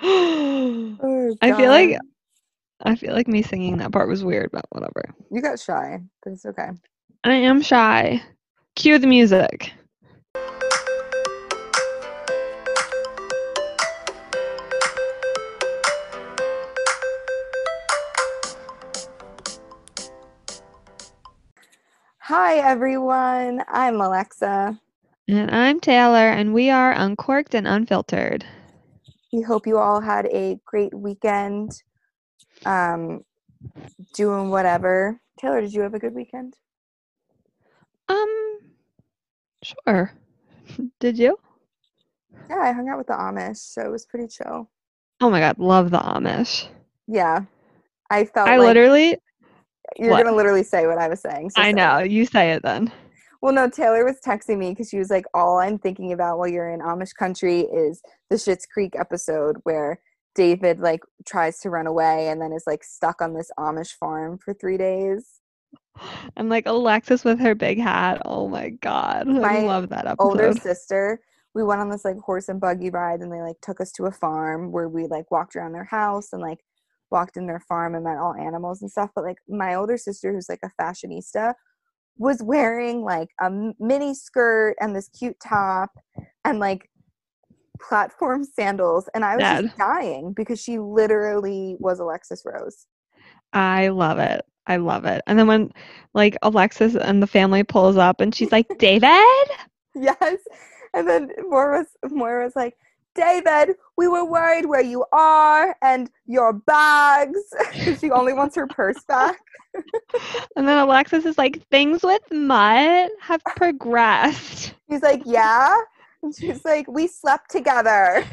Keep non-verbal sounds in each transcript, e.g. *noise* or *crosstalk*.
*gasps* Oh, I feel like I feel like me singing that part was weird, but whatever. you got shy, but it's okay. I am shy. Cue the music. Hi, everyone. I'm Alexa. And I'm Taylor, and we are uncorked and unfiltered. We hope you all had a great weekend. Um, doing whatever. Taylor, did you have a good weekend? Um, sure. *laughs* Did you? Yeah, I hung out with the Amish, so it was pretty chill. Oh my god, love the Amish. Yeah, I felt I like literally, you're what? gonna literally say what I was saying. so I say it. know. You say it then. Well, no, Taylor was texting me because she was like, "All I'm thinking about while you're in Amish country is the Schitt's Creek episode where David like tries to run away and then is like stuck on this Amish farm for three days." And like Alexis with her big hat. Oh my god, My I love that episode. Older sister, we went on this like horse and buggy ride, and they like took us to a farm where we like walked around their house and like walked in their farm and met all animals and stuff. But like my older sister, who's like a fashionista, was wearing like a mini skirt and this cute top and like platform *laughs* sandals and i was Dad. just dying because she literally was alexis rose I love it. I love it. And then when like Alexis and the family pulls up and she's like, *laughs* David? yes and then moira was moira was like david we were worried where you are and your bags *laughs* she only *laughs* wants her purse back And then Alexis is like, things with Mutt have *laughs* progressed. he's like yeah and she's like we slept together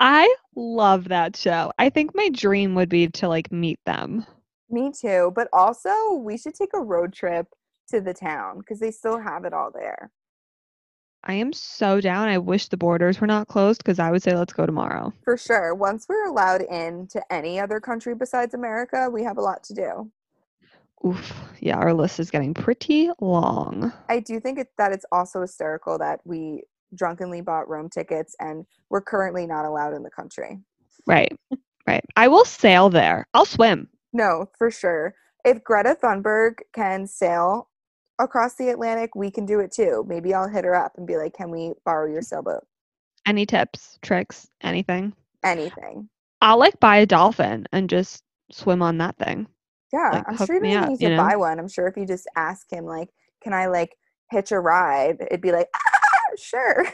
I love that show. I think my dream would be to like meet them. me too but also we should take a road trip to the town because they still have it all there I am so down. I wish the borders were not closed because I would say let's go tomorrow. For sure. Once we're allowed in to any other country besides America, we have a lot to do. Oof. Yeah, our list is getting pretty long. I do think it, that it's also hysterical that we drunkenly bought Rome tickets and we're currently not allowed in the country. Right. Right. I will sail there. I'll swim. No, for sure. If Greta Thunberg can sail across the Atlantic, we can do it too. Maybe I'll hit her up and be like, "Can we borrow your sailboat?" Any tips, tricks, anything? Anything. I'll like buy a dolphin and just swim on that thing. Yeah, Like, I'm sure you me don't need to buy one. I'm sure if you just ask him, like, "Can I like hitch a ride?" It'd be like, ah, "Sure."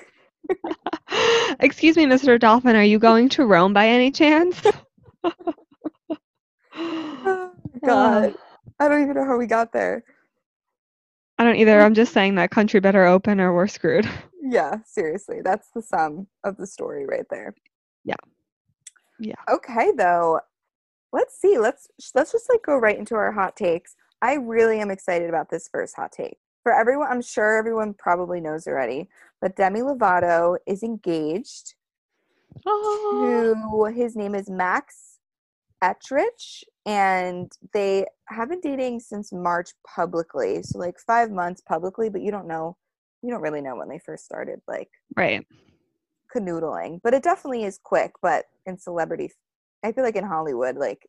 *laughs* Excuse me, Mr. Dolphin, are you going to Rome by any chance? *laughs* *laughs* Oh God, I don't even know how we got there. I don't either. I'm just saying that country better open or we're screwed. *laughs* Yeah, seriously, that's the sum of the story right there. Yeah. Yeah. Okay, though. Let's see. Let's let's just like go right into our hot takes. I really am excited about this first hot take. For everyone, I'm sure everyone probably knows already, but Demi Lovato is engaged Oh, *gasps* to his name is Max Ehrich, and they have been dating since March publicly. So like five months publicly, but you don't know, you don't really know when they first started like right. canoodling. But it definitely is quick. But in celebrity, I feel like in Hollywood, like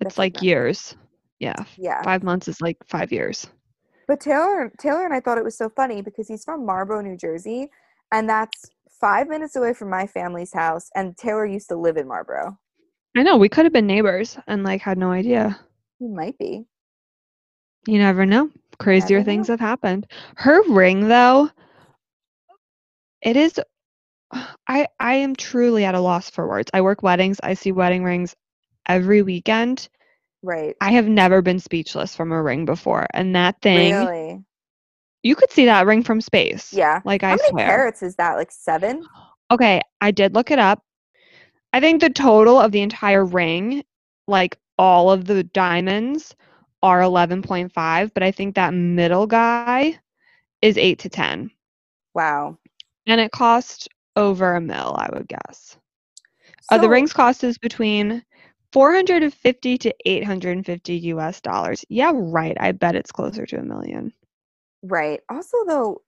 It's like years. Yeah. yeah. Five months is like five years. But Taylor, Taylor and I thought it was so funny because he's from Marlboro, New Jersey, and that's five minutes away from my family's house. And Taylor used to live in Marlboro. I know. We could have been neighbors and like had no idea. He might be. You never know. Crazier Never things know. have happened. Her ring though, it is I I am truly at a loss for words. I work weddings. I see wedding rings every weekend. Right. I have never been speechless from a ring before. And that thing, Really? you could see that ring from space. Yeah. Like How I How many swear. carats is that? Like seven? Okay, I did look it up. I think the total of the entire ring, like all of the diamonds, are 11.5, but I think that middle guy is 8 to 10. Wow. And it cost over a mil, I would guess. Uh, the rings cost is between 450 to 850 US dollars. Yeah, right. I bet it's closer to a million. Right. Also, though,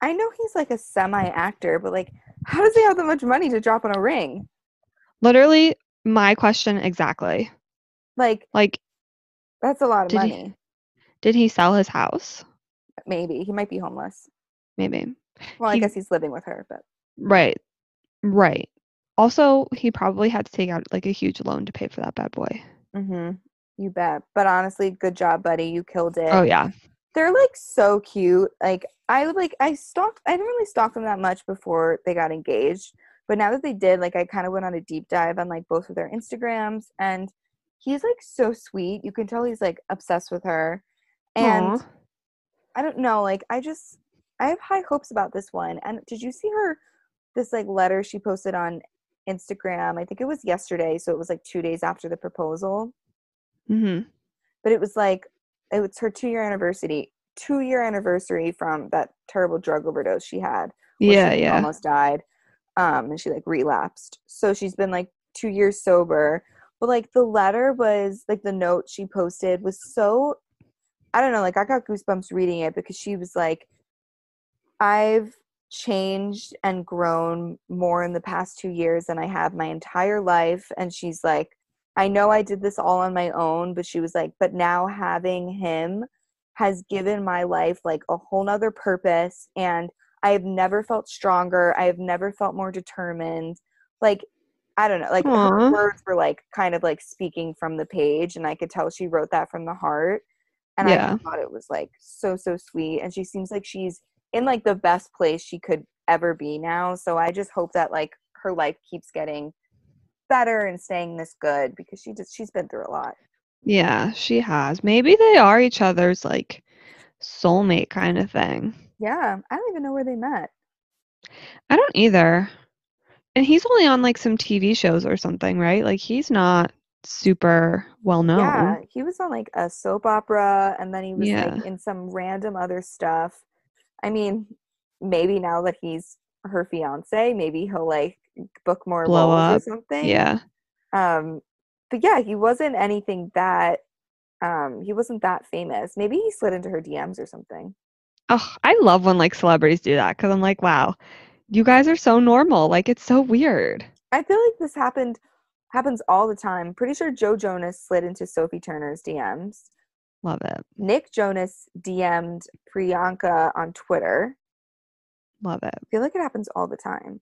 I know he's like a semi actor, but like How does he have that much money to drop on a ring? Literally, my question exactly. Like, Like, that's a lot of Did he- money. did he sell his house? Maybe he might be homeless. Maybe. Well, I guess he's living with her, but Right. Right. Also, he probably had to take out like a huge loan to pay for that bad boy. hmm you bet. But honestly, good job, buddy. You killed it. Oh yeah. they're like so cute. Like I like I stalked I didn't really stalk them that much before they got engaged. But now that they did, like I kind of went on a deep dive on like both of their Instagrams and he's like so sweet. You can tell he's like obsessed with her. And Aw. I don't know, like I just I have high hopes about this one. And did you see her this like letter she posted on Instagram? I think it was yesterday, so it was like 2 days after the proposal Mhm. but it was like it was her two year anniversary two year anniversary from that terrible drug overdose she had Yeah, she yeah. almost died um and she like relapsed so she's been like two years sober but like the letter was like the note she posted was so i don't know like i got goosebumps reading it because she was like i've changed and grown more in the past two years than i have my entire life and she's like I know I did this all on my own, but she was like, but now having him has given my life like a whole nother purpose. And I have never felt stronger. I have never felt more determined. Like, I don't know, like Aw. her words were like kind of like speaking from the page, and I could tell she wrote that from the heart. And I Yeah. just thought it was like so, so sweet. And she seems like she's in like the best place she could ever be now. So I just hope that like her life keeps getting better and staying this good because she just she's been through a lot. Yeah, she has. Maybe they are each other's like soulmate kind of thing. Yeah, I don't even know where they met. I don't either. And he's only on like some TV shows or something, right? Like he's not super well known. Yeah, he was on like a soap opera and then he was Yeah. like in some random other stuff. I mean, maybe now that he's her fiance, maybe he'll like book more Blow roles or something. Yeah. Um but yeah, he wasn't anything that um he wasn't that famous. Maybe he slid into her DMs or something. Oh, I love when like celebrities do that because I'm like, wow, you guys are so normal. Like it's so weird. I feel like this happened happens all the time. Pretty sure Joe Jonas slid into Sophie Turner's DMs. Love it. Nick Jonas DM'd Priyanka on Twitter. Love it. I feel like it happens all the time.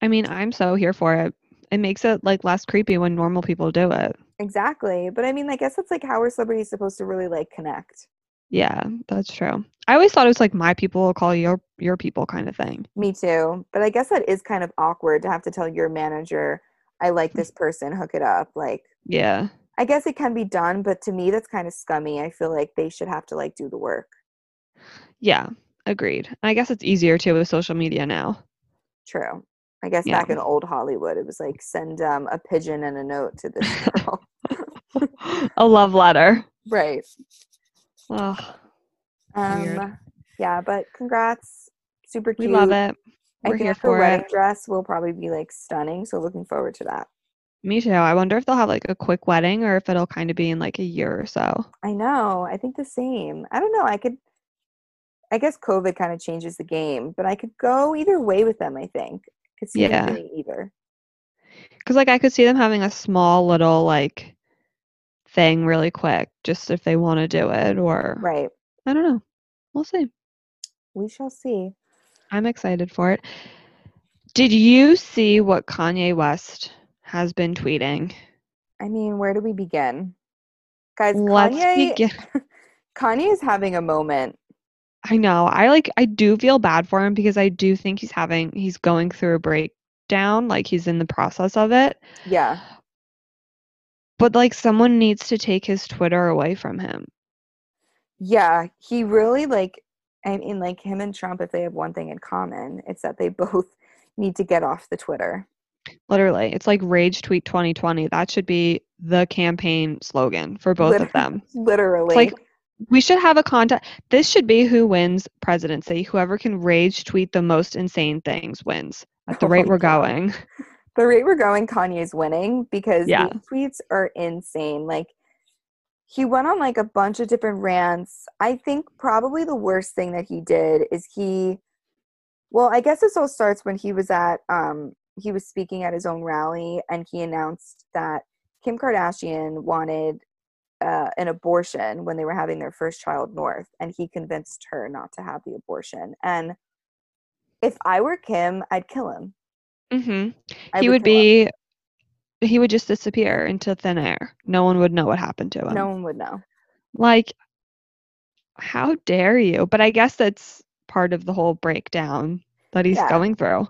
I mean, I'm so here for it. It makes it like less creepy when normal people do it. Exactly. But I mean, I guess that's like how are celebrities supposed to really like connect? Yeah, that's true. I always thought it was like my people will call your your people kind of thing. Me too. But I guess that is kind of awkward to have to tell your manager, I like this person, hook it up. Like, Yeah. I guess it can be done, but to me, that's kind of scummy. I feel like they should have to like do the work. Yeah. Agreed. I guess it's easier too with social media now. True. I guess Yeah. back in old Hollywood, it was like send um, a pigeon and a note to this *laughs* girl. A love letter. *laughs* right. Oh, Um, Weird. yeah, but congrats. Super cute. we love it. I We're I think here her for wedding it. dress will probably be like stunning. So looking forward to that. Me too. I wonder if they'll have like a quick wedding or if it'll kind of be in like a year or so. I know. I think the same. I don't know. I could. I guess COVID kind of changes the game, but I could go either way with them. I think. Could see Yeah. either. Because like I could see them having a small little like thing really quick, just if they want to do it, or Right. I don't know. We'll see. We shall see. I'm excited for it. Did you see what Kanye West has been tweeting? I mean, where do we begin, guys? Let's Kanye. begin. *laughs* Kanye is having a moment. I know. I like I do feel bad for him because I do think he's having he's going through a breakdown, like he's in the process of it. Yeah. But like someone needs to take his Twitter away from him. Yeah. He really like. I mean, like him and Trump, if they have one thing in common, it's that they *laughs* both need to get off the Twitter. Literally. It's like rage tweet 2020. That should be the campaign slogan for both of them. *laughs* Literally. It's like we should have a contest. This should be who wins presidency. Whoever can rage tweet the most insane things wins. At the Oh rate we're *laughs* oh God. going. The rate we're going, Kanye's winning because Yeah. these tweets are insane. Like he went on like a bunch of different rants. I think probably the worst thing that he did is he Well, I guess this all starts when he was at um he was speaking at his own rally and he announced that Kim Kardashian wanted uh, an abortion when they were having their first child north and he convinced her not to have the abortion. And if I were Kim, I'd kill him. Hmm I He would him. be he would just disappear into thin air. No one would know what happened to him. no one would know. Like how dare you? But I guess that's part of the whole breakdown that he's Yeah. going through.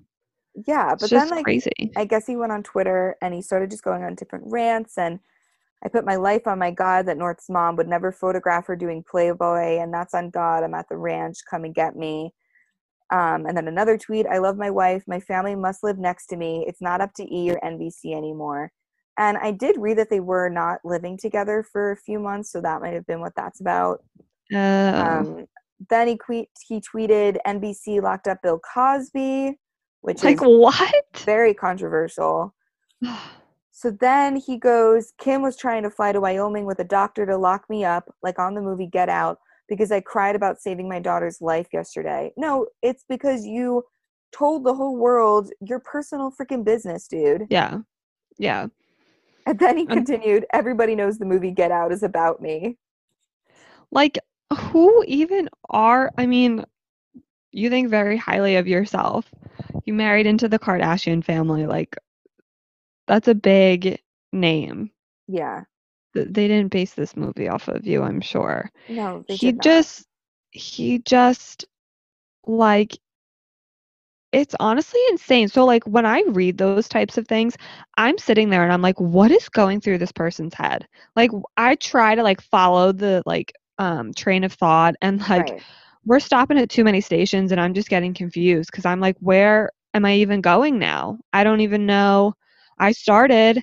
Yeah, It's but just then like crazy. I guess he went on Twitter and he started just going on different rants and I put my life on my God that North's mom would never photograph her doing Playboy and that's on God. I'm at the ranch. Come and get me. Um, and then another tweet I love my wife. My family must live next to me. It's not up to E or NBC anymore. And I did read that they were not living together for a few months, so that might have been what that's about. Oh. Um, then he, tweet, he tweeted NBC locked up Bill Cosby, which like is what? very controversial. *sighs* So then he goes, Kim was trying to fly to Wyoming with a doctor to lock me up, like on the movie Get Out, because I cried about saving my daughter's life yesterday. No, it's because you told the whole world your personal freaking business, dude. yeah. Yeah. And then he continued, everybody knows the movie Get Out is about me. Like who even are I mean, you think very highly of yourself. You married into the Kardashian family like that's a big name. Yeah. Th- They didn't base this movie off of you, I'm sure. No, they he just he just like it's honestly insane. So like when I read those types of things, I'm sitting there and I'm like what is going through this person's head? Like I try to like follow the like um train of thought and like Right. we're stopping at too many stations and I'm just getting confused cuz I'm like where am I even going now? I don't even know. I started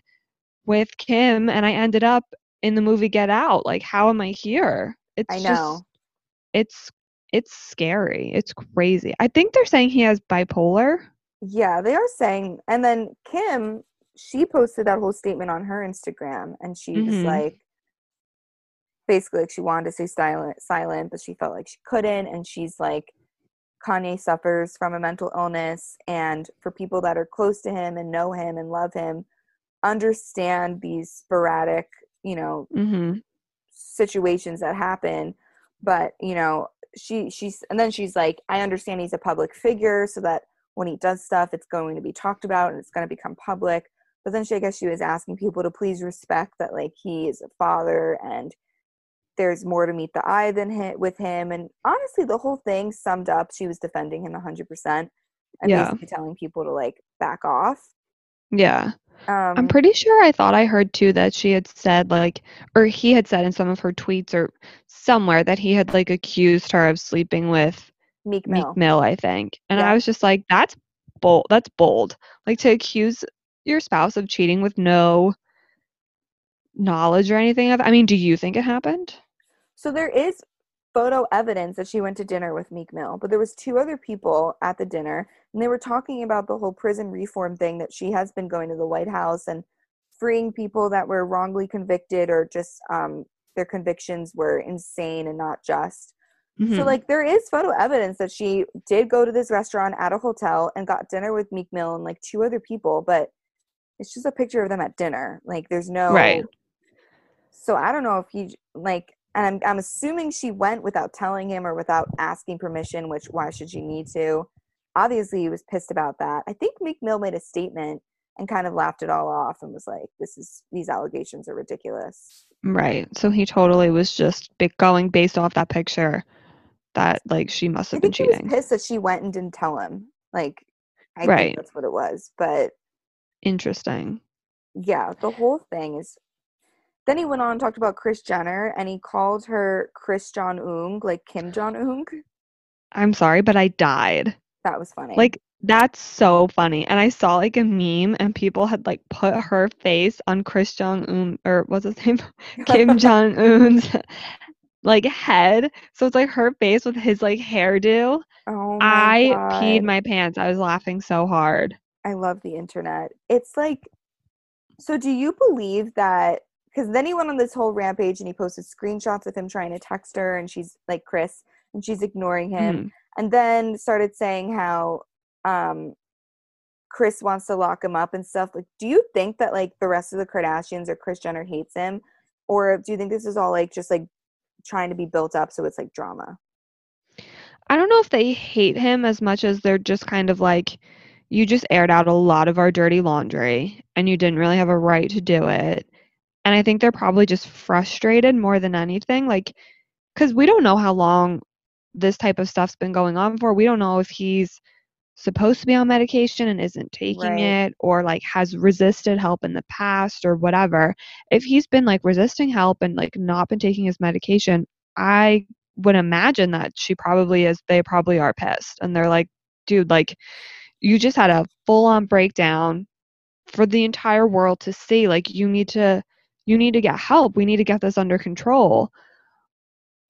with Kim and I ended up in the movie Get Out. Like how am I here? It's I just it's it's scary. It's crazy. I think they're saying he has bipolar. Yeah, they are saying. And then Kim, she posted that whole statement on her Instagram, and she was Mhm. like, basically, like she wanted to stay silent, silent, but she felt like she couldn't. And she's like, Kanye suffers from a mental illness, and for people that are close to him and know him and love him, understand these sporadic, you know, Mhm. situations that happen but you know she she's and then she's like i understand he's a public figure so that when he does stuff it's going to be talked about and it's going to become public but then she i guess she was asking people to please respect that like he is a father and there's more to meet the eye than him, with him and honestly the whole thing summed up she was defending him 100% and Yeah. basically telling people to like back off Yeah. Um I'm pretty sure I thought I heard too that she had said like or he had said in some of her tweets or somewhere that he had like accused her of sleeping with meek mill Meek Mill, I think. And Yeah. I was just like that's bold. That's bold. Like to accuse your spouse of cheating with no knowledge or anything of I mean, do you think it happened? So there is photo evidence that she went to dinner with Meek Mill, but there was two other people at the dinner, and they were talking about the whole prison reform thing that she has been going to the White House and freeing people that were wrongly convicted or just um, their convictions were insane and not just. So Mhm. like there is photo evidence that she did go to this restaurant at a hotel and got dinner with Meek Mill and like two other people, but it's just a picture of them at dinner. Like there's no Right. So I don't know if he like and I'm I'm assuming she went without telling him or without asking permission, which why should she need to? Obviously he was pissed about that. I think Meek Mill made a statement and kind of laughed it all off and was like, This is these allegations are ridiculous. Right. So he totally was just going based off that picture that like she must I have been think he was cheating. pissed that she went and didn't tell him. Like I Right. think that's what it was. But Interesting. yeah, the whole thing is. Then he went on and talked about Kris Jenner, and he called her Kris Jong Un, like Kim Jong Un. I'm sorry, but I died. That was funny. Like that's so funny. And I saw like a meme and people had like put her face on Kris Jong Un or what's his *laughs* name? Kim *laughs* Jong Un's like head. So it's like her face with his like hairdo. oh my I God. peed my pants. I was laughing so hard. I love the internet. It's like, so do you believe that? Because then he went on this whole rampage and he posted screenshots of him trying to text her, and she's like Kris, and she's ignoring him. Mhm. and then started saying how um Kris wants to lock him up and stuff. Like, do you think that like the rest of the Kardashians or Kris Jenner hates him, or do you think this is all like just like trying to be built up so it's like drama? I don't know if they hate him as much as they're just kind of like, you just aired out a lot of our dirty laundry and you didn't really have a right to do it. And I think they're probably just frustrated more than anything. Like, because we don't know how long this type of stuff's been going on for. We don't know if he's supposed to be on medication and isn't taking Right. it or like has resisted help in the past or whatever. If he's been like resisting help and like not been taking his medication, I would imagine that she probably is they probably are pissed and they're like, dude, like you just had a full on breakdown for the entire world to see. Like you need to you need to get help. We need to get this under control.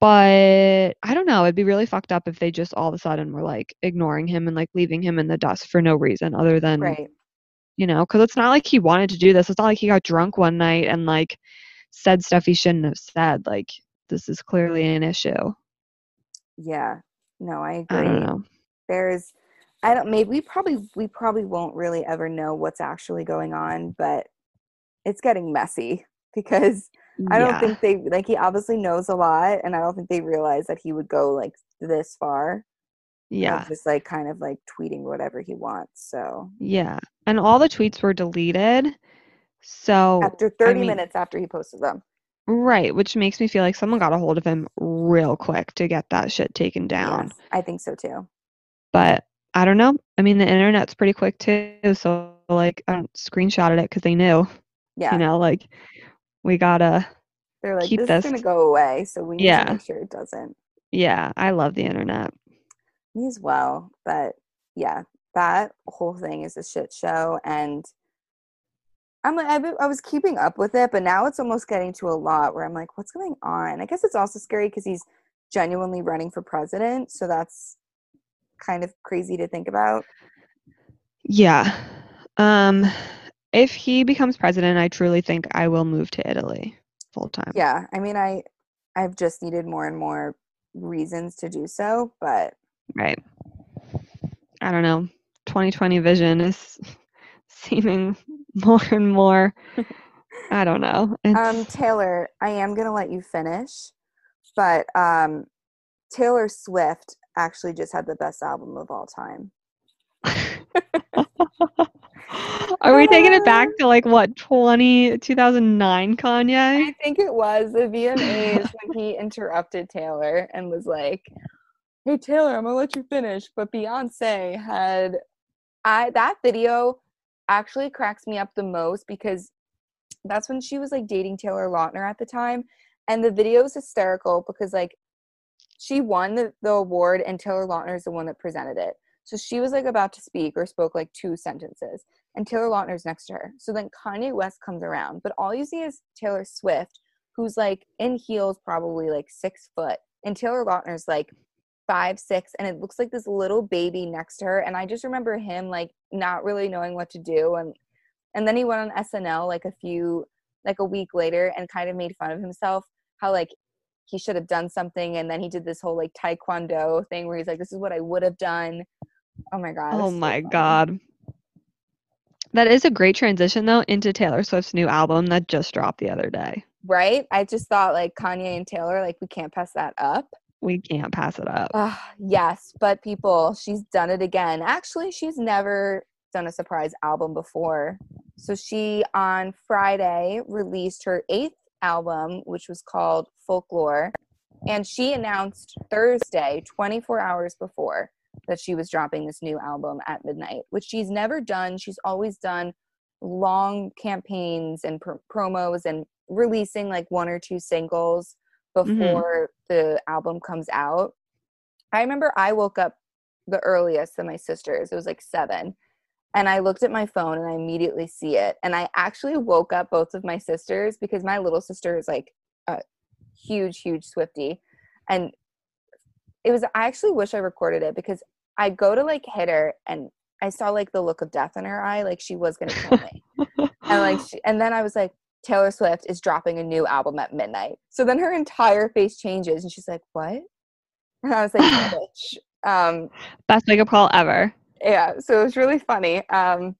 But I don't know. It'd be really fucked up if they just all of a sudden were like ignoring him and like leaving him in the dust for no reason other than, Right. you know, because it's not like he wanted to do this. It's not like he got drunk one night and like said stuff he shouldn't have said. Like, this is clearly an issue. Yeah. No, I agree. I don't know. There's I don't maybe we probably we probably won't really ever know what's actually going on, but it's getting messy because I don't Yeah. think they like he obviously knows a lot and I don't think they realize that he would go like this far. Yeah. Just like kind of like tweeting whatever he wants. So Yeah. And all the tweets were deleted. So, after 30 mean- minutes after he posted them. right, which makes me feel like someone got a hold of him real quick to get that shit taken down. Yes, I think so too. but I don't know. I mean, the internet's pretty quick too. So like, I don't screenshotted it because they knew. *laughs* Yeah. You know, like we gotta. They're like, keep this, is gonna go away, so we need Yeah. to make sure it doesn't. Yeah, I love the internet. Me as well. But yeah, that whole thing is a shit show and I'm like, I was keeping up with it, but now it's almost getting to a lot where I'm like, what's going on? I guess it's also scary because he's genuinely running for president, so that's kind of crazy to think about. Yeah. Um, if he becomes president, I truly think I will move to Italy full time. Yeah, I mean, I I've just needed more and more reasons to do so, but Right. I don't know. 2020 vision is *laughs* seeming more and more. I don't know. It's, Um, Taylor, I am gonna let you finish, but um, Taylor Swift actually just had the best album of all time. *laughs* *laughs* Are we taking it back to like what 20 2009 Kanye? I think it was the VMAs when he interrupted Taylor and was like, "Hey Taylor, I'm gonna let you finish." But Beyonce had, I that video actually cracks me up the most because that's when she was like dating Taylor Lautner at the time, and the video is hysterical because like she won the, the award and Taylor Lautner is the one that presented it. So she was like about to speak or spoke like two sentences, and Taylor Lautner's next to her. So then Kanye West comes around, but all you see is Taylor Swift, who's like in heels, probably like six foot, and Taylor Lautner's like five, six, and it looks like this little baby next to her. And I just remember him like not really knowing what to do, and and then he went on SNL like a few like a week later and kind of made fun of himself how like he should have done something and then he did this whole like taekwondo thing where he's like this is what i would have done oh my god Oh it's so my god. That is a great transition though into Taylor Swift's new album that just dropped the other day. right? I just thought like kanye and taylor like we can't pass that up. We can't pass it up. Ah, yes but people she's done it again. Actually she's never done a surprise album before. So she on friday released her eighth album which was called folklore and she announced thursday 24 hours before that she was dropping this new album at midnight which she's never done. She's always done long campaigns and pr- promos and releasing like one or two singles mm-hmm. before the album comes out. I remember i woke up the earliest of my sisters. It was like seven. And i looked at my phone and i immediately see it. And i actually woke up both of my sisters because my little sister is like a huge huge Swiftie and it was i actually wish i recorded it because i go to like hit her and i saw like the look of death in her eye like she was gonna kill me *laughs* and like she, and then i was like taylor swift is dropping a new album at midnight so then her entire face changes and she's like what and i was like "Yeah, *laughs* bitch Um, Best wake up call ever. yeah, so it was really funny. Um,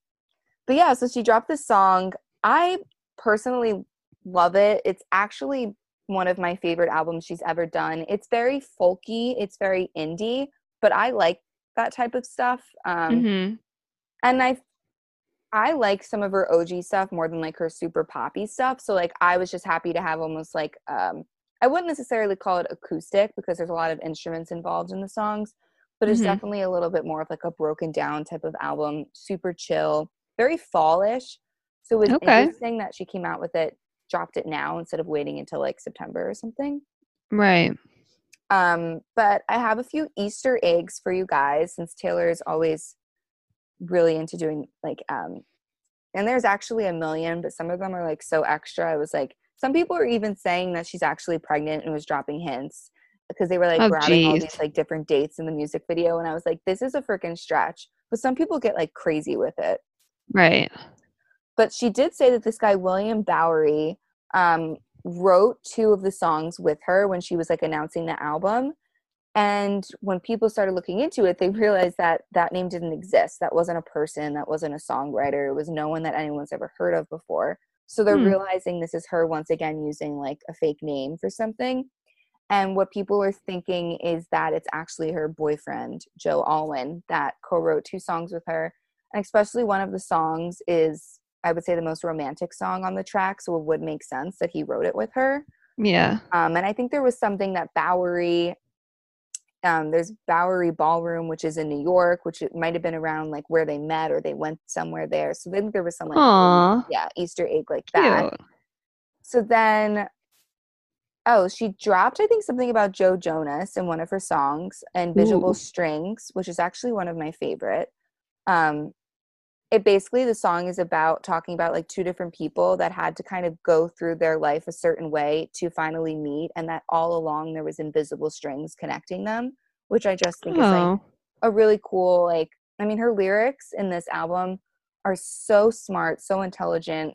but yeah, so she dropped this song. I personally love it. It's actually one of my favorite albums she's ever done. It's very folky, it's very indie, but I like that type of stuff. Um, hmm and I I like some of her OG stuff more than like her super poppy stuff. So like I was just happy to have almost like um I wouldn't necessarily call it acoustic because there's a lot of instruments involved in the songs, but it's Mhm. definitely a little bit more of like a broken down type of album, super chill, very fallish. So it was Okay. interesting that she came out with it, dropped it now instead of waiting until like September or something. Right. Um, but I have a few Easter eggs for you guys since Taylor is always really into doing like um and there's actually a million, but some of them are like so extra. I was like some people are even saying that she's actually pregnant and was dropping hints because they were like Oh, grabbing all these like different dates in the music video and I was like this is a freaking stretch. But some people get like crazy with it Right. But she did say that this guy William Bowery um, wrote two of the songs with her when she was like announcing the album. And when people started looking into it, they *laughs* realized that that name didn't exist. That wasn't a person. That wasn't a songwriter. It was no one that anyone's ever heard of before. So they're Hmm. realizing this is her once again using like a fake name for something. And what people are thinking is that it's actually her boyfriend, Joe Alwyn, that co wrote two songs with her. And especially one of the songs is, I would say, the most romantic song on the track. So it would make sense that he wrote it with her. Yeah. Um, and I think there was something that Bowery, um, there's Bowery Ballroom, which is in New York, which it might have been around like where they met or they went somewhere there. So I think there was some like, Aw. yeah, Easter egg like that. Cute. So then, oh, she dropped, I think, something about Joe Jonas in one of her songs and Visual Ooh. Strings, which is actually one of my favorite. Um, it basically, the song is about talking about like two different people that had to kind of go through their life a certain way to finally meet, and that all along there was invisible strings connecting them, which I just think is like Oh. a really cool like i mean her lyrics in this album are so smart so intelligent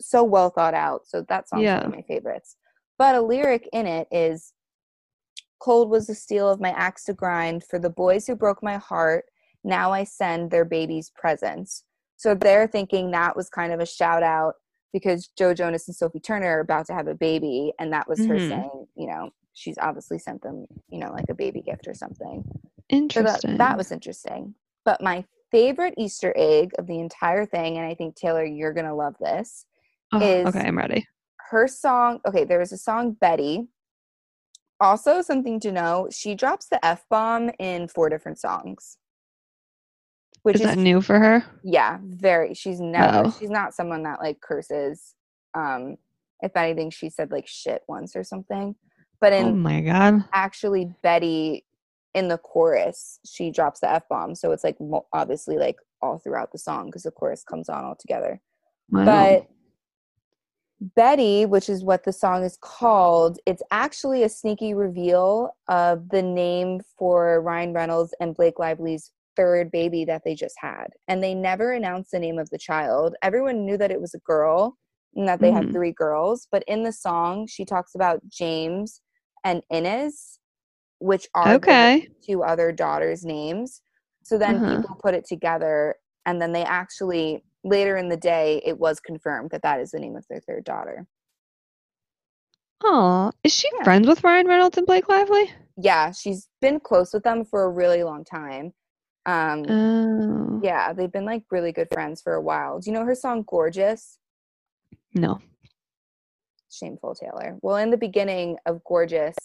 so well thought out so that song's Yeah. one of my favorites but a lyric in it is cold was the steel of my axe to grind for the boys who broke my heart now i send their babies presents so they're thinking that was kind of a shout out because joe jonas and sophie turner are about to have a baby and that was her Mhm. saying you know she's obviously sent them you know like a baby gift or something so Interesting. that, that was interesting. But my favorite Easter egg of the entire thing, and I think Taylor, you're gonna love this, Oh, is- okay, I'm ready. her song. Okay, there was a song Betty. Also, something to know: she drops the f bomb in four different songs, which Is is, that new for her? yeah, very. She's never. Oh. She's not someone that like curses. Um, if anything, she said like shit once or something. But in Oh my god. actually Betty in the chorus she drops the f bomb, so it's like obviously like all throughout the song because the chorus comes on all together. Wow. But Betty, which is what the song is called, it's actually a sneaky reveal of the name for Ryan Reynolds and Blake Lively's third baby that they just had. And they never announced the name of the child. Everyone knew that it was a girl and that they had Mhm. three girls. But in the song, she talks about James and Inez, which are the okay. two other daughters' names. So then Uh-huh. people put it together, and then they actually later in the day it was confirmed that that is the name of their third daughter. Oh, is she Yeah. friends with Ryan Reynolds and Blake Lively? Yeah, she's been close with them for a really long time. Um, Oh. yeah, they've been like really good friends for a while. Do you know her song "Gorgeous"? No. Shameful Taylor. Well, in the beginning of "Gorgeous,"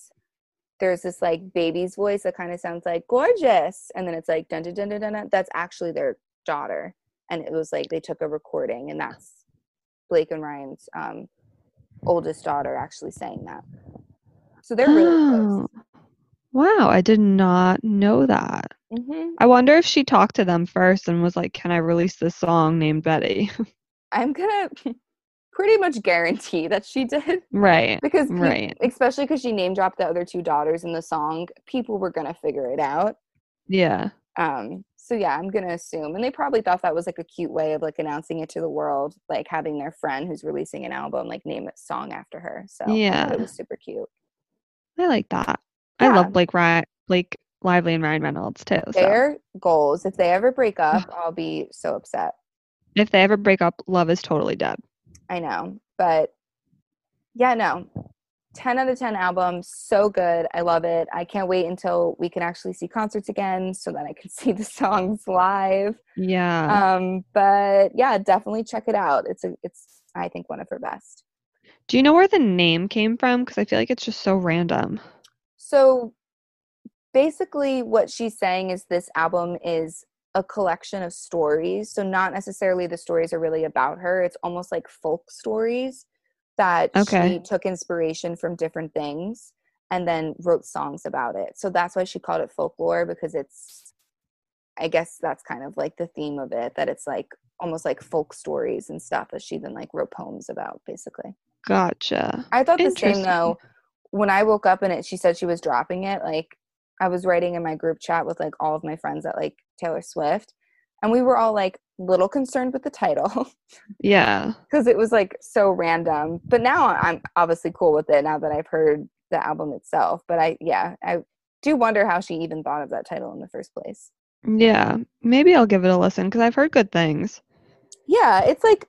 there's this like baby's voice that kind of sounds like "gorgeous," and then it's like dun dun dun dun dun. dun. That's actually their daughter, and it was like they took a recording, and that's Blake and Ryan's um, oldest daughter actually saying that. So they're really close. Oh. Wow, I did not know that. Hmm I wonder if she talked to them first and was like, "Can I release this song named Betty?" *laughs* I'm gonna pretty much guarantee that she did right. because Right. especially because she name dropped the other two daughters in the song, people were gonna figure it out. Yeah. Um, so yeah, I'm gonna assume, and they probably thought that was like a cute way of like announcing it to the world, like having their friend who's releasing an album like name a song after her. So Yeah. it was super cute. I like that. I love Blake Ryan, Blake Lively and Ryan Reynolds too. So Their goals. If they ever break up, *sighs* I'll be so upset. if they ever break up, love is totally dead. I know, but yeah, no. 10 out of 10 album, so good. I love it. I can't wait until we can actually see concerts again so that I can *laughs* see the songs live. Yeah. Um, but yeah, definitely check it out. It's a it's I think one of her best. Do you know where the name came from? Because I feel like it's just so random. So basically what she's saying is this album is a collection of stories. So not necessarily the stories are really about her. It's almost like folk stories that Okay. she took inspiration from different things and then wrote songs about it. So that's why she called it folklore because it's I guess that's kind of like the theme of it that it's like almost like folk stories and stuff that she then like wrote poems about basically. Gotcha. I thought the same though. When I woke up and it, she said she was dropping it. Like I was writing in my group chat with like all of my friends that like Taylor Swift, and we were all like little concerned with the title *laughs* Yeah. because it was like so random. But now I'm obviously cool with it now that I've heard the album itself. But I yeah I do wonder how she even thought of that title in the first place. Yeah. Maybe I'll give it a listen because I've heard good things. Yeah, it's like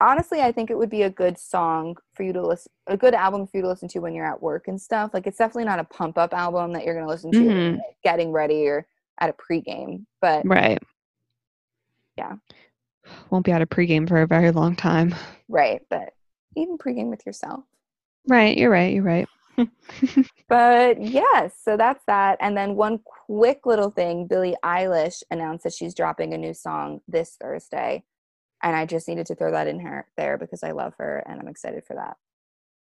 honestly, I think it would be a good song for you to listen, a good album for you to listen to when you're at work and stuff. Like, it's definitely not a pump up album that you're going to listen to Mhm. like, getting ready or at a pregame. But Right. Yeah. Won't be at a pregame for a very long time. right, but even pregame with yourself. Right. You're right. You're right. *laughs* But yes, so that's that. And then one quick little thing Billie Eilish announced that she's dropping a new song this Thursday. And I just needed to throw that in her there because I love her and I'm excited for that.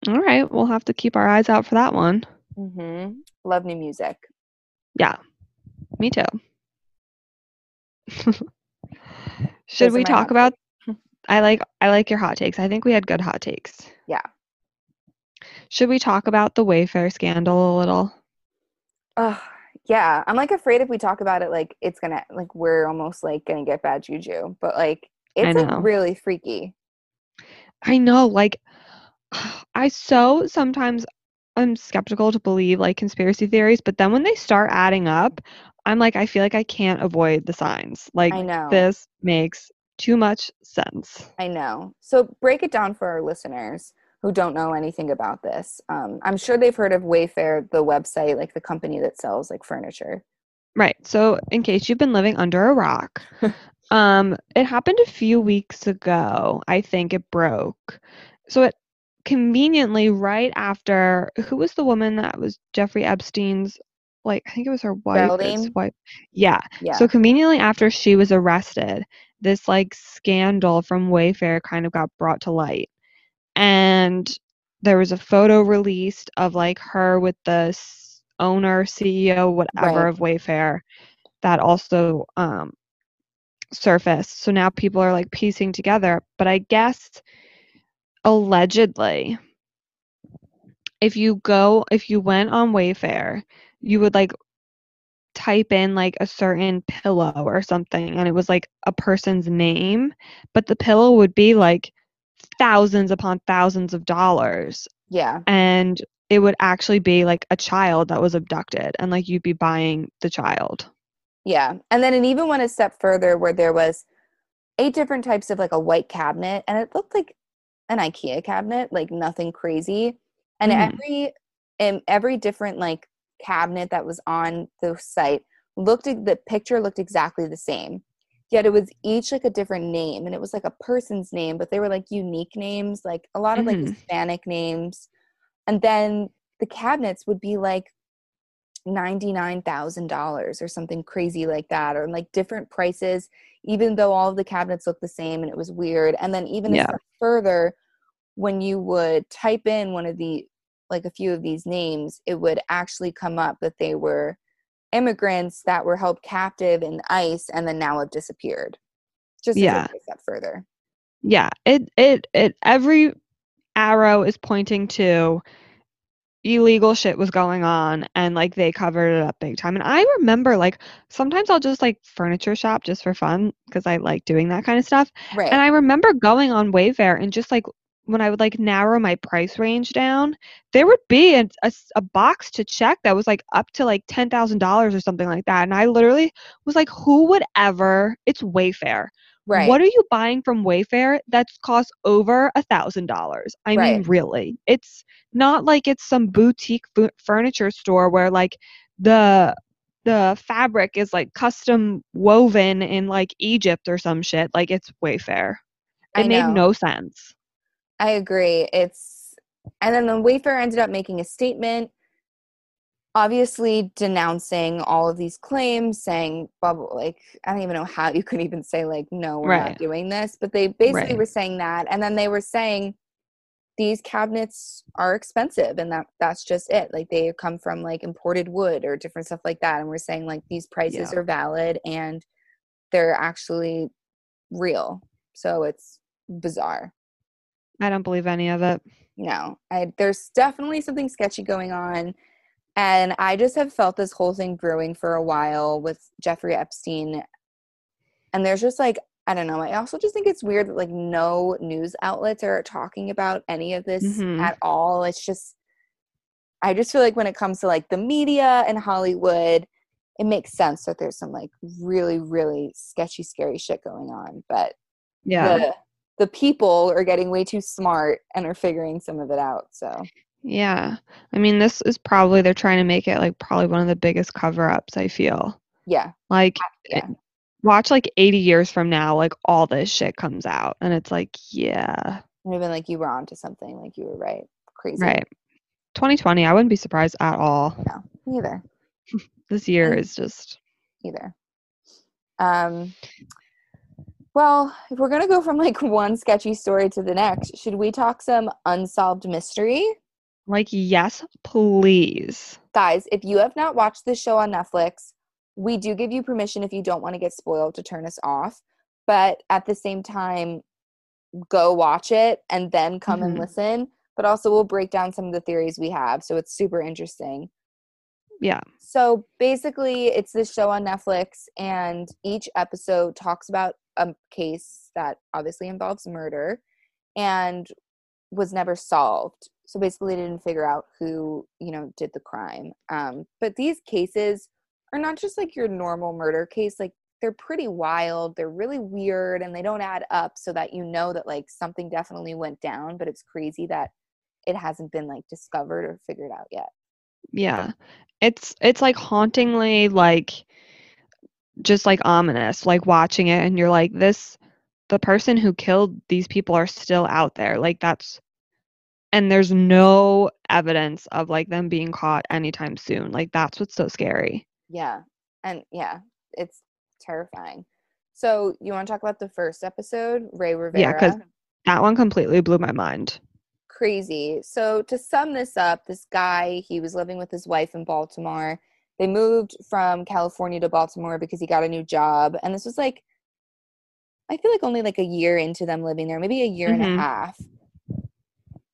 All right. We'll have to keep our eyes out for that one. hmm Love new music. Yeah. Me too. *laughs* Should Those we talk about *laughs* I like I like your hot takes. I think we had good hot takes. Yeah. Should we talk about the Wayfair scandal a little? Oh, yeah. I'm like afraid if we talk about it, like it's gonna like we're almost like gonna get bad juju. But like it's like really freaky. I know, like, *sighs* I so sometimes I'm skeptical to believe like conspiracy theories, but then when they start adding up, I'm like, I feel like I can't avoid the signs. Like, I know. this makes too much sense. I know. So break it down for our listeners who don't know anything about this. Um, I'm sure they've heard of Wayfair, the website, like the company that sells like furniture. Right. So, in case you've been living under a rock, *laughs* um, it happened a few weeks ago. I think it broke. So it conveniently right after who was the woman that was Jeffrey Epstein's like I think it was her wife. his wife. Yeah. Yeah. So conveniently after she was arrested, this like scandal from Wayfair kind of got brought to light. And there was a photo released of like her with the owner, CEO, whatever Right. of Wayfair that also um surfaced. So now people are like piecing together, but I guess allegedly if you go if you went on Wayfair, you would like type in like a certain pillow or something and it was like a person's name, but the pillow would be like thousands upon thousands of dollars yeah. and it would actually be like a child that was abducted and like you'd be buying the child. Yeah. And then it even went a step further where there was eight different types of like a white cabinet and it looked like an IKEA cabinet, like nothing crazy. And Mhm. every and every different like cabinet that was on the site looked the picture looked exactly the same. Yet it was each like a different name and it was like a person's name, but they were like unique names, like a lot of like Mhm. Hispanic names. And then the cabinets would be like $99,000 or something crazy like that, or like different prices, even though all of the cabinets looked the same and it was weird. And then even Yeah. further, when you would type in one of the, like a few of these names, it would actually come up that they were immigrants that were held captive in ICE and then now have disappeared. Just Yeah. take it a step further. Yeah, it it it every arrow is pointing to illegal shit was going on and like they covered it up big time. And I remember like sometimes I'll just like furniture shop just for fun because I like doing that kind of stuff. Right. And I remember going on Wayfair and just like when I would like narrow my price range down, there would be a, a, a box to check that was like up to like $10,000 or something like that. And I literally was like, who would ever? It's Wayfair. Right. What are you buying from Wayfair that's cost over a thousand dollars? I mean, really, it's not like it's some boutique fu- furniture store where like the the fabric is like custom woven in like Egypt or some shit. Like it's Wayfair. It made no sense. I agree. It's and then the Wayfair ended up making a statement, obviously denouncing all of these claims, saying bubble like I don't even know how you could even say like no, we're Right. not doing this, but they basically Right. were saying that, and then they were saying these cabinets are expensive and that that's just it like they come from like imported wood or different stuff like that and we're saying like these prices Yeah. are valid and they're actually real so it's bizarre I don't believe any of it. no I, there's definitely something sketchy going on and i just have felt this whole thing brewing for a while with jeffrey epstein and there's just like i don't know i also just think it's weird that like no news outlets are talking about any of this Mhm. at all it's just i just feel like when it comes to like the media and hollywood it makes sense that there's some like really really sketchy scary shit going on but Yeah. the the people are getting way too smart and are figuring some of it out so Yeah. I mean, this is probably they're trying to make it like probably one of the biggest cover-ups, I feel. yeah Like yeah. it- watch like 80 years from now like all this shit comes out and it's like, yeah. And even like you were onto something, like you were right. Crazy. Right. 2020, I wouldn't be surprised at all. No, either. *laughs* This year is just Either. Um well, if we're gonna go from like *laughs* one sketchy story to the next, should we talk some unsolved mystery? like yes, please. Guys, if you have not watched this show on Netflix, we do give you permission if you don't want to get spoiled to turn us off. But at the same time, go watch it and then come and Mhm. listen. But also we'll break down some of the theories we have. So it's super interesting. Yeah. So basically, it's this show on Netflix, and each episode talks about a case that obviously involves murder and was never solved. So basically, they didn't figure out who you know did the crime. Um, but these cases are not just like your normal murder case; like they're pretty wild. They're really weird, and they don't add up, so that you know that like something definitely went down. But it's crazy that it hasn't been like discovered or figured out yet. Yeah. It's it's like hauntingly like just like ominous, like watching it and you're like this the person who killed these people are still out there. Like that's and there's no evidence of like them being caught anytime soon. Like that's what's so scary. Yeah. And yeah, it's terrifying. So, you want to talk about the first episode, Rey Rivera? Yeah, 'cause- That one completely blew my mind. Crazy. So, to sum this up, this guy, he was living with his wife in Baltimore. They moved from California to Baltimore because he got a new job. And this was like, I feel like only like a year into them living there, maybe a year and Mhm. a half.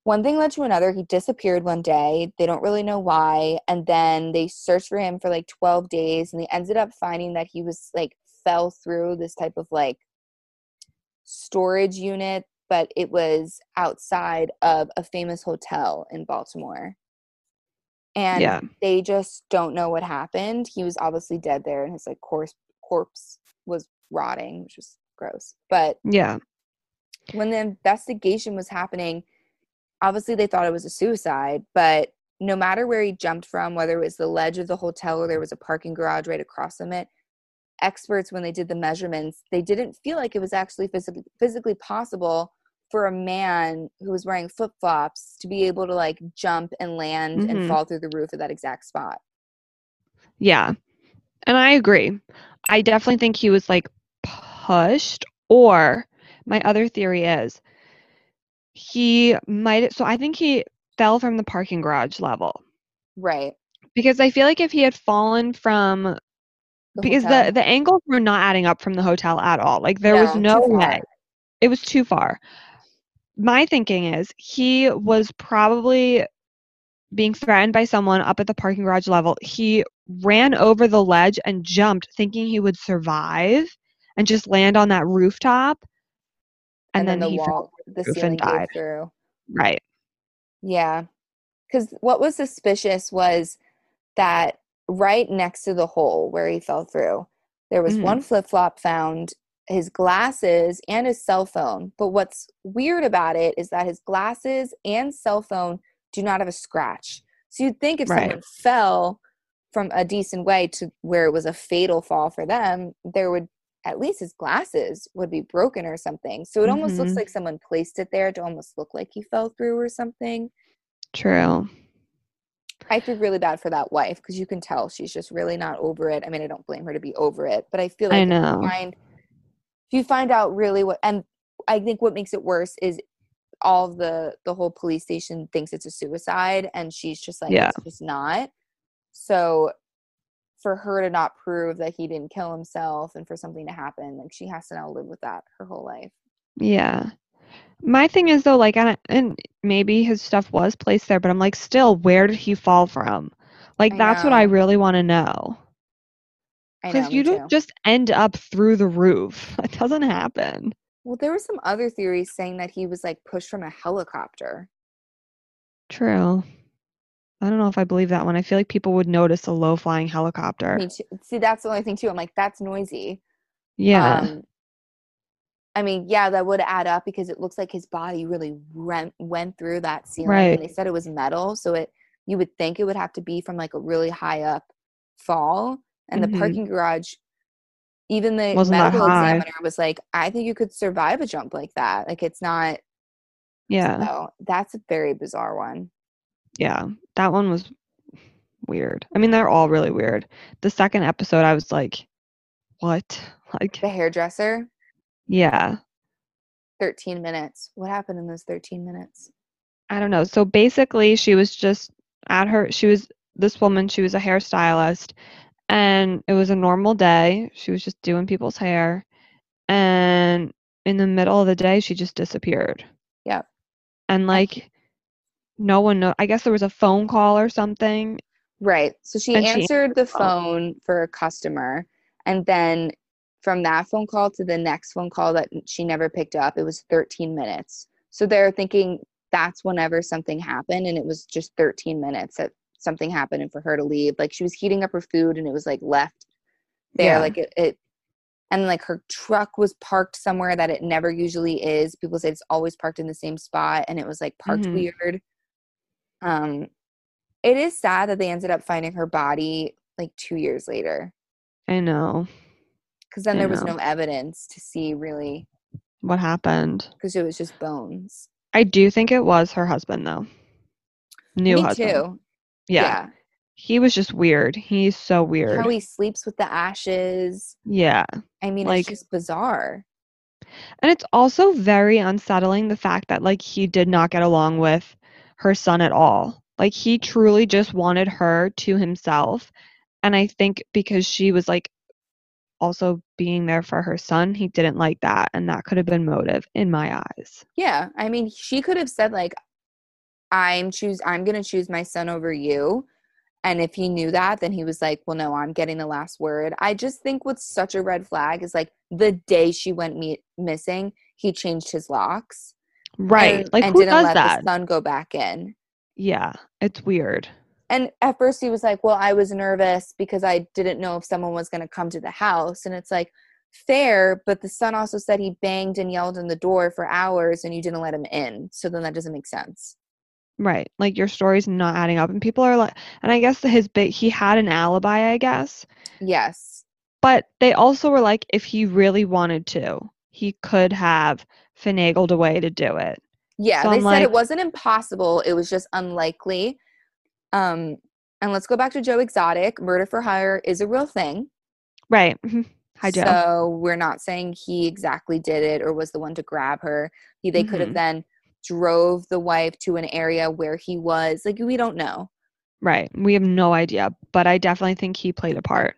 One thing led to another. He disappeared one day. They don't really know why. And then they searched for him for like 12 days and they ended up finding that he was like fell through this type of like storage unit, but it was outside of a famous hotel in Baltimore. And Yeah. they just don't know what happened. He was obviously dead there and his like corpse corpse was rotting, which was gross. But Yeah. when the investigation was happening, obviously they thought it was a suicide, but no matter where he jumped from, whether it was the ledge of the hotel or there was a parking garage right across from it, experts, when they did the measurements, they didn't feel like it was actually physically, physically possible for a man who was wearing flip flops to be able to like jump and land and Mhm. fall through the roof at that exact spot. Yeah. And I agree. I definitely think he was like pushed or my other theory is he might so I think he fell from the parking garage level Right. because I feel like if he had fallen from The because hotel. the the angles were not adding up from the hotel at all. Like there was No, no too far. way. It was too far. My thinking is he was probably being threatened by someone up at the parking garage level. He ran over the ledge and jumped thinking he would survive and just land on that rooftop. And, and, then, the he wall, the ceiling died. through. Right. Yeah. Because what was suspicious was that right next to the hole where he fell through, there was Mhm. one flip flop found, his glasses, and his cell phone. But what's weird about it is that his glasses and cell phone do not have a scratch. So you'd think if Right. someone fell from a decent way to where it was a fatal fall for them, there would at least his glasses would be broken or something. So it almost looks Mhm. like someone placed it there to almost look like he fell through or something. True. I feel really bad for that wife because you can tell she's just really not over it. I mean, I don't blame her to be over it, but I feel like I know. find if you find out really what, and I think what makes it worse is all the the whole police station thinks it's a suicide, and she's just like, Yeah. it's just not. So for her to not prove that he didn't kill himself and for something to happen, like she has to now live with that her whole life. Yeah. My thing is though, like, and, and maybe his stuff was placed there, but I'm like, still, where did he fall from? Like, I that's what I really want to know. Because you don't just end up through the roof. *laughs* That doesn't happen. Well, there were some other theories saying that he was like pushed from a helicopter. True. I don't know if I believe that one. I feel like people would notice a low flying helicopter. Too. See, that's the only thing too. I'm like, that's noisy. Yeah. Um, I mean, yeah, that would add up because it looks like his body really went went through that ceiling, Right. and they said it was metal, so it you would think it would have to be from like a really high up fall, and Mhm. the parking garage. Even the Wasn't medical examiner was like, "I think you could survive a jump like that. Like, it's not." yeah. So that's a very bizarre one. Yeah. That one was weird. I mean, they're all really weird. The second episode, I was like, what? *laughs* Like, The hairdresser, yeah. 13 minutes. What happened in those 13 minutes? I don't know. So basically, she was just at her, she was this woman, she was a hairstylist, and it was a normal day. She was just doing people's hair. And in the middle of the day, she just disappeared. Yeah, And like, no one know. I guess there was a phone call or something. Right. So she And she answered the the phone. phone for a customer. And then from that phone call to the next phone call that she never picked up, it was 13 minutes. So they're thinking that's whenever something happened. And it was just 13 minutes that something happened and for her to leave. Like she was heating up her food and it was like left there. Yeah. Like it, it, and like her truck was parked somewhere that it never usually is. People say it's always parked in the same spot and it was like parked Mhm. weird. Um, it is sad that they ended up finding her body like two years later I know because then I there was know. no evidence to see really what happened. because it was just bones. I do think it was her husband, though. New Me husband. too. Yeah. He was just weird. He's so weird. How he sleeps with the ashes. yeah. I mean, Like- it's just bizarre. And it's also very unsettling the fact that like he did not get along with her son at all. Like he truly just wanted her to himself. And I think because she was like also being there for her son, he didn't like that and that could have been motive in my eyes. Yeah. I mean, she could have said like, I'm choose I'm gonna choose my son over you. And if he knew that, then he was like, Well, no, I'm getting the last word. I just think what's such a red flag is like the day she went me- missing, he changed his locks. Right. and, like and who didn't does let that? the son go back in. Yeah. It's weird. And at first he was like, Well, I was nervous because I didn't know if someone was gonna come to the house. And it's like fair, but the son also said he banged and yelled in the door for hours and you didn't let him in. So then that doesn't make sense. Right. Like your story's not adding up and people are like and I guess his bit, he had an alibi, I guess. Yes. But they also were like, if he really wanted to, he could have finagled a way to do it. Yeah, So they I'm said it wasn't impossible. It was just unlikely. Um, and let's go back to Joe Exotic. Murder for hire is a real thing. Right. mhm. Hi, Joe. So we're not saying he exactly did it or was the one to grab her. He they could have Mhm. then drove the wife to an area where he was. Like we don't know. right. We have no idea, but I definitely think he played a part.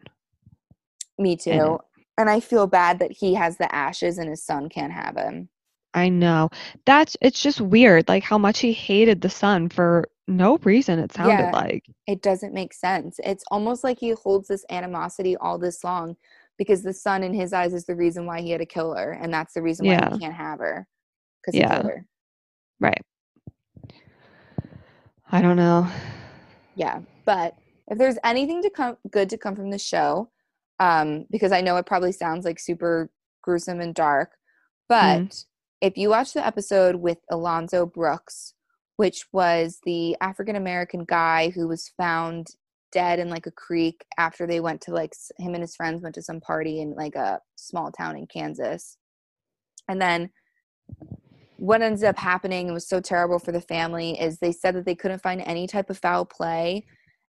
Me too. And I feel bad that he has the ashes and his son can't have him. I know. That's it's just weird, like how much he hated the son for no reason, it sounded Yeah. like. It doesn't make sense. It's almost like he holds this animosity all this long because the son in his eyes is the reason why he had to kill her, and that's the reason why Yeah. he can't have her because he Yeah. killed her. Right. I don't know. Yeah, but if there's anything to come good to come from the show, um, because I know it probably sounds like super gruesome and dark, but Mm. if you watch the episode with Alonzo Brooks, which was the African American guy who was found dead in like a creek after they went to like him and his friends went to some party in like a small town in Kansas. And then what ends up happening and was so terrible for the family is they said that they couldn't find any type of foul play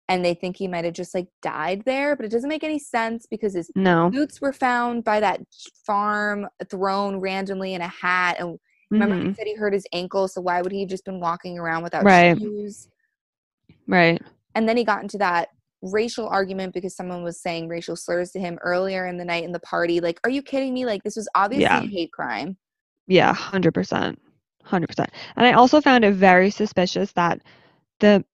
and they think he might have just like died there, but it doesn't make any sense because his No. boots were found by that farm thrown randomly in a hat and remember he Mhm. said he hurt his ankle so why would he have just been walking around without Right. shoes Right. and then he got into that racial argument because someone was saying racial slurs to him earlier in the night in the party like are you kidding me like this was obviously Yeah. a hate crime Yeah, 100%. 100%. And I also found it very suspicious that the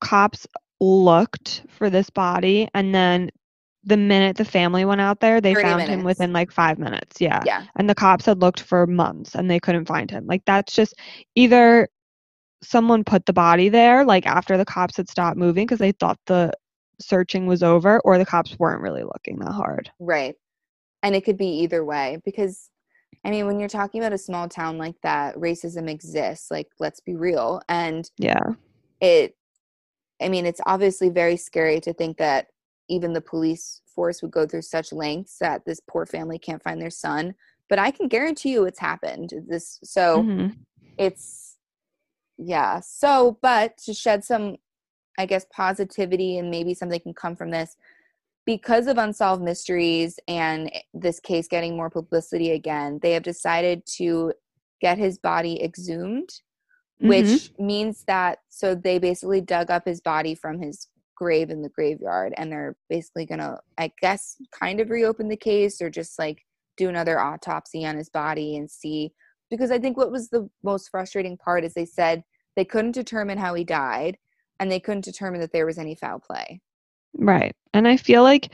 cops looked for this body and then the minute the family went out there, they 30 found him within like 5 minutes. Yeah. yeah And the cops had looked for months and they couldn't find him. Like that's just either someone put the body there like after the cops had stopped moving because they thought the searching was over or the cops weren't really looking that hard. right and it could be either way because i mean when you're talking about a small town like that racism exists like let's be real and Yeah. it i mean it's obviously very scary to think that even the police force would go through such lengths that this poor family can't find their son but i can guarantee you it's happened this so Mhm. it's yeah so but to shed some i guess positivity and maybe something can come from this because of unsolved mysteries and this case getting more publicity again they have decided to get his body exhumed Mhm. which means that so they basically dug up his body from his grave in the graveyard and they're basically gonna i guess kind of reopen the case or just like do another autopsy on his body and see because i think what was the most frustrating part is they said they couldn't determine how he died and they couldn't determine that there was any foul play Right. And I feel like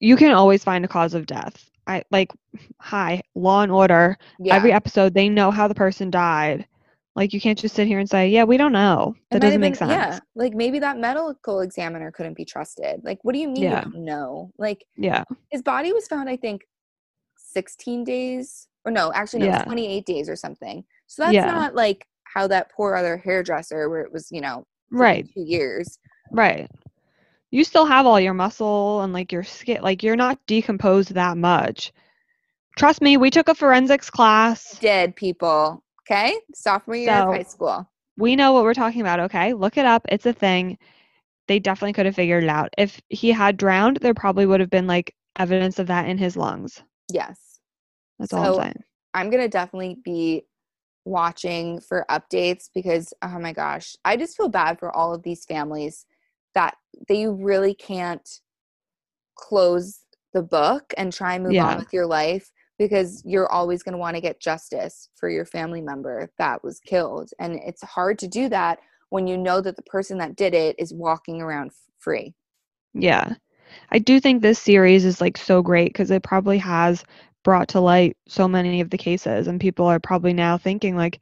you can always find a cause of death. I like hi, law and order. yeah Every episode they know how the person died. Like you can't just sit here and say, "Yeah, we don't know." That doesn't make been- sense. Yeah, like maybe that medical examiner couldn't be trusted. Like, what do you mean Yeah. you don't know? Like, Yeah. his body was found, I think, 16 days, or no, actually, no, Yeah. 28 days or something. So that's Yeah. not like how that poor other hairdresser, where it was, you know, Right. two years. Right. You still have all your muscle and like your skin like you're not decomposed that much. Trust me, we took a forensics class. Dead people. Okay, sophomore year of high school. We know what we're talking about, okay? Look it up. It's a thing. They definitely could have figured it out. If he had drowned, there probably would have been like evidence of that in his lungs. Yes. That's all I'm saying. I'm gonna definitely be watching for updates because oh my gosh, I just feel bad for all of these families that they really can't close the book and try and move Yeah. on with your life because you're always going to want to get justice for your family member that was killed and it's hard to do that when you know that the person that did it is walking around free Yeah. I do think this series is like so great because it probably has brought to light so many of the cases and people are probably now thinking like,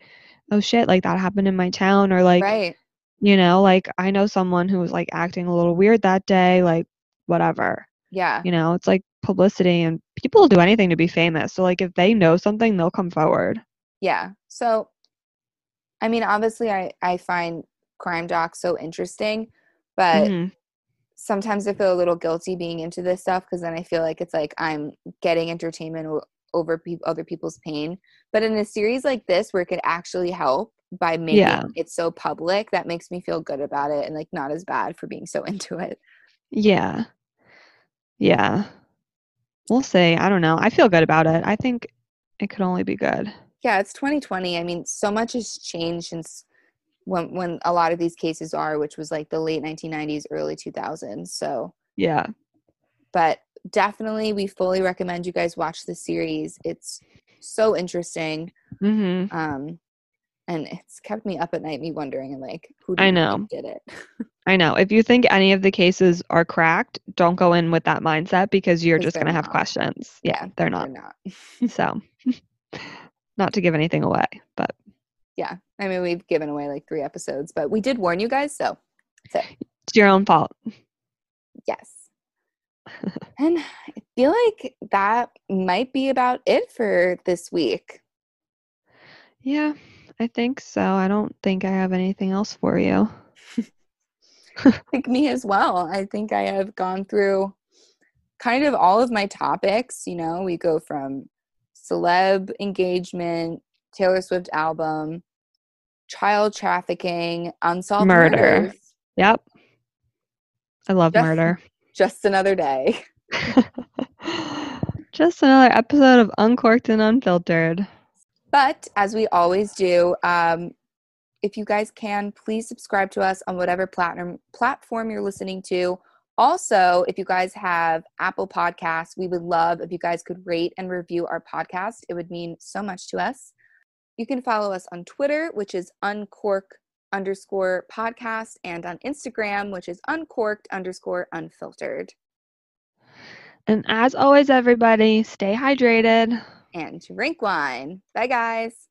oh shit, like that happened in my town or like right you know, like I know someone who was like acting a little weird that day, like whatever. yeah You know, it's like publicity and people will do anything to be famous. So like if they know something, they'll come forward. yeah so i mean obviously i i find crime docs so interesting but Mhm. sometimes I feel a little guilty being into this stuff because then I feel like it's like I'm getting entertainment over peop other people's pain. But in a series like this, where it could actually help by making Yeah. it so public, that makes me feel good about it and like not as bad for being so *laughs* into it. Yeah. Yeah. We'll see. I don't know. I feel good about it. I think it could only be good. Yeah, it's 2020. I mean, so much has changed since when when a lot of these cases are, which was like the late 1990s, early 2000s. So Yeah. but definitely we fully recommend you guys watch the series it's so interesting Mhm. um and it's kept me up at night me wondering and like who I know. did it *laughs* I know. If you think any of the cases are cracked, don't go in with that mindset because you're just going to have questions. Yeah, they're Or not. not *laughs* So, *laughs* not to give anything away, but yeah. I mean, we've given away like three episodes, but we did warn you guys, so. It's your own fault. Yes. and I feel like that might be about it for this week. Yeah, I think so. I don't think I have anything else for you. *laughs* I think me as well. I think I have gone through kind of all of my topics. You know, we go from celeb engagement, Taylor Swift album, child trafficking, unsolved Murder. murders. Yep. I love Just- murder. Just another day. *laughs* Just another episode of Uncorked and Unfiltered. But as we always do, um, if you guys can, please subscribe to us on whatever platform platform you're listening to. Also, if you guys have Apple Podcasts, we would love if you guys could rate and review our podcast. It would mean so much to us. You can follow us on Twitter, which is uncork underscore podcast, and on Instagram, which is uncorked underscore unfiltered. And as always, everybody, stay hydrated. And drink wine. Bye, guys.